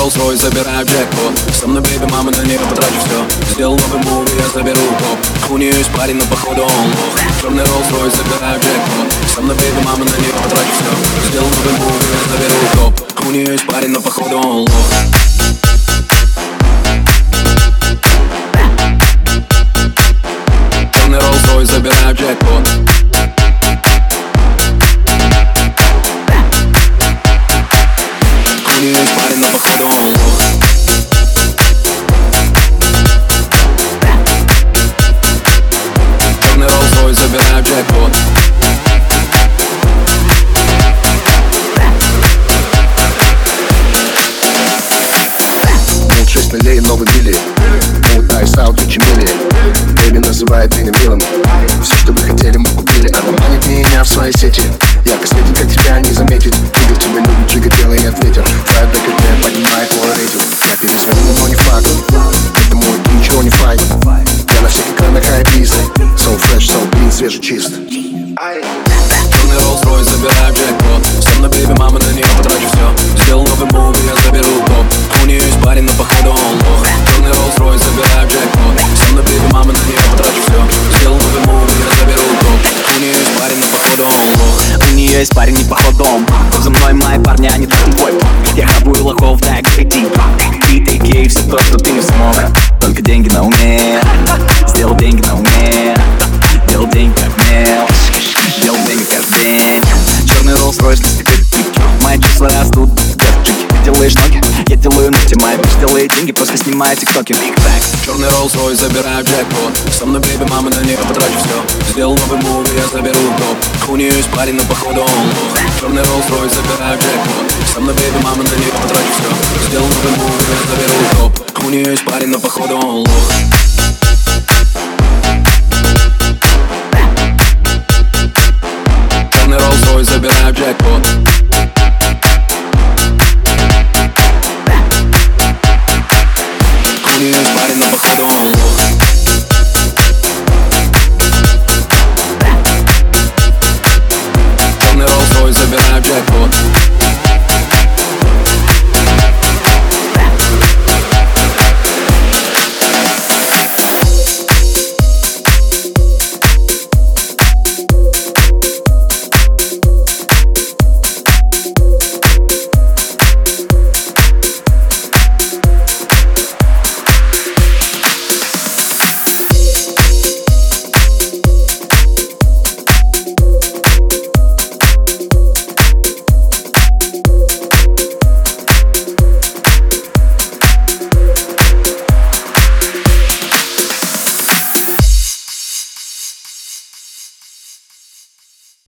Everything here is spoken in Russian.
Черный Rolls Royce, забираю джекпот Со мной, бейби, мама, на нее потрачу все Сделал новый муви, я заберу топ У нее есть парень, но походу он лох. Черный Rolls Royce, забираю джекпот Со мной, бейби, мама, на нее потрачу все Сделал новый муви, я заберу топ У нее есть парень, но походу он лох Забираю джекпот. 6 нулей, новый мили Мут Айс Аут, Гуччи Мили Бэби называет меня милым. Все, что вы хотели, мы купили. Она манит меня в своей сети. Я косметик, как тебя не заметит. Видел тебя, любит, джига, делай ответил свежий чист Черный Rolls Royce, забираю джекпот Со мной, бейби, мама, на нее потрачу все Сделал новый муви, я заберу топ У нее есть парень, но походу он лох. Черный Rolls Royce, забираю джекпот Со мной, бейби, мама, на нее потрачу все Сделал новый муви, я заберу топ У нее есть парень, но походу он лох. У нее есть парень не походом. За мной мои парни, они так твой Я хабую лохов, дай крити Ты такие все то, что ты не смог делаешь ноги, я делаю ногти Моя bitch деньги, после снимает тиктоки. Big facts. Черный Rolls Royce, забираю джекпот. Со мной, бейби, мама, на нее потрачу все Сделал новый муви, я заберу топ У нее есть парень, но походу он лох. Черный Rolls Royce, забираю джекпот. Со мной, бейби, мама, на нее потрачу все Сделал новый муви, я заберу топ У нее есть парень, но походу он лох